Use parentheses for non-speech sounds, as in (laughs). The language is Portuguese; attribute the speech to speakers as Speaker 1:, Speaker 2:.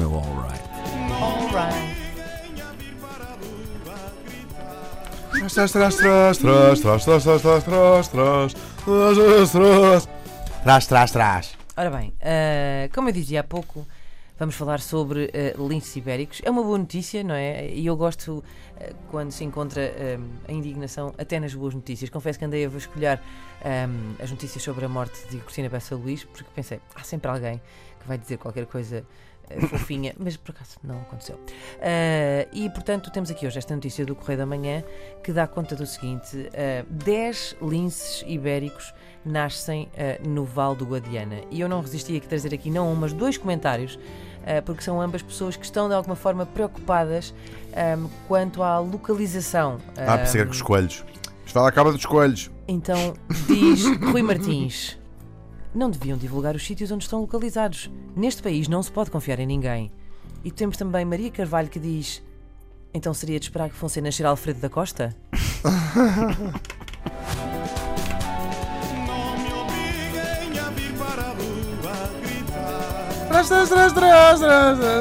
Speaker 1: meu alright.
Speaker 2: Alright.
Speaker 1: Tras, tras, tras, tras, tras, tras, tras, tras, tras, tras, tras, tras, tras. Tras, tras, tras.
Speaker 2: Ora bem, ah, como eu dizia há pouco, vamos falar sobre uh, linces ibéricos. É uma boa notícia, não é? E eu gosto ah, quando se encontra a indignação até nas boas notícias. Confesso que andei a vasculhar um, as notícias sobre a morte de Cristina Bessa Luís, porque pensei, há sempre alguém que vai dizer qualquer coisa uh, (laughs) fofinha, mas por acaso não aconteceu. Uh, e portanto temos aqui hoje esta notícia do Correio da Manhã que dá conta do seguinte: uh, 10 linces ibéricos nascem uh, no Val do Guadiana. E eu não resisti a trazer aqui não um, mas dois comentários. Uh, porque são ambas pessoas que estão de alguma forma preocupadas um, quanto à localização.
Speaker 1: Ah, pensei que os coelhos. Isto fala a capa dos coelhos.
Speaker 2: Então diz Rui Martins: não deviam divulgar os sítios onde estão localizados. Neste país não se pode confiar em ninguém. E temos também Maria Carvalho que diz: então seria de esperar que fosse nascer Alfredo da Costa? (laughs)
Speaker 1: trás, trás, trás, trás.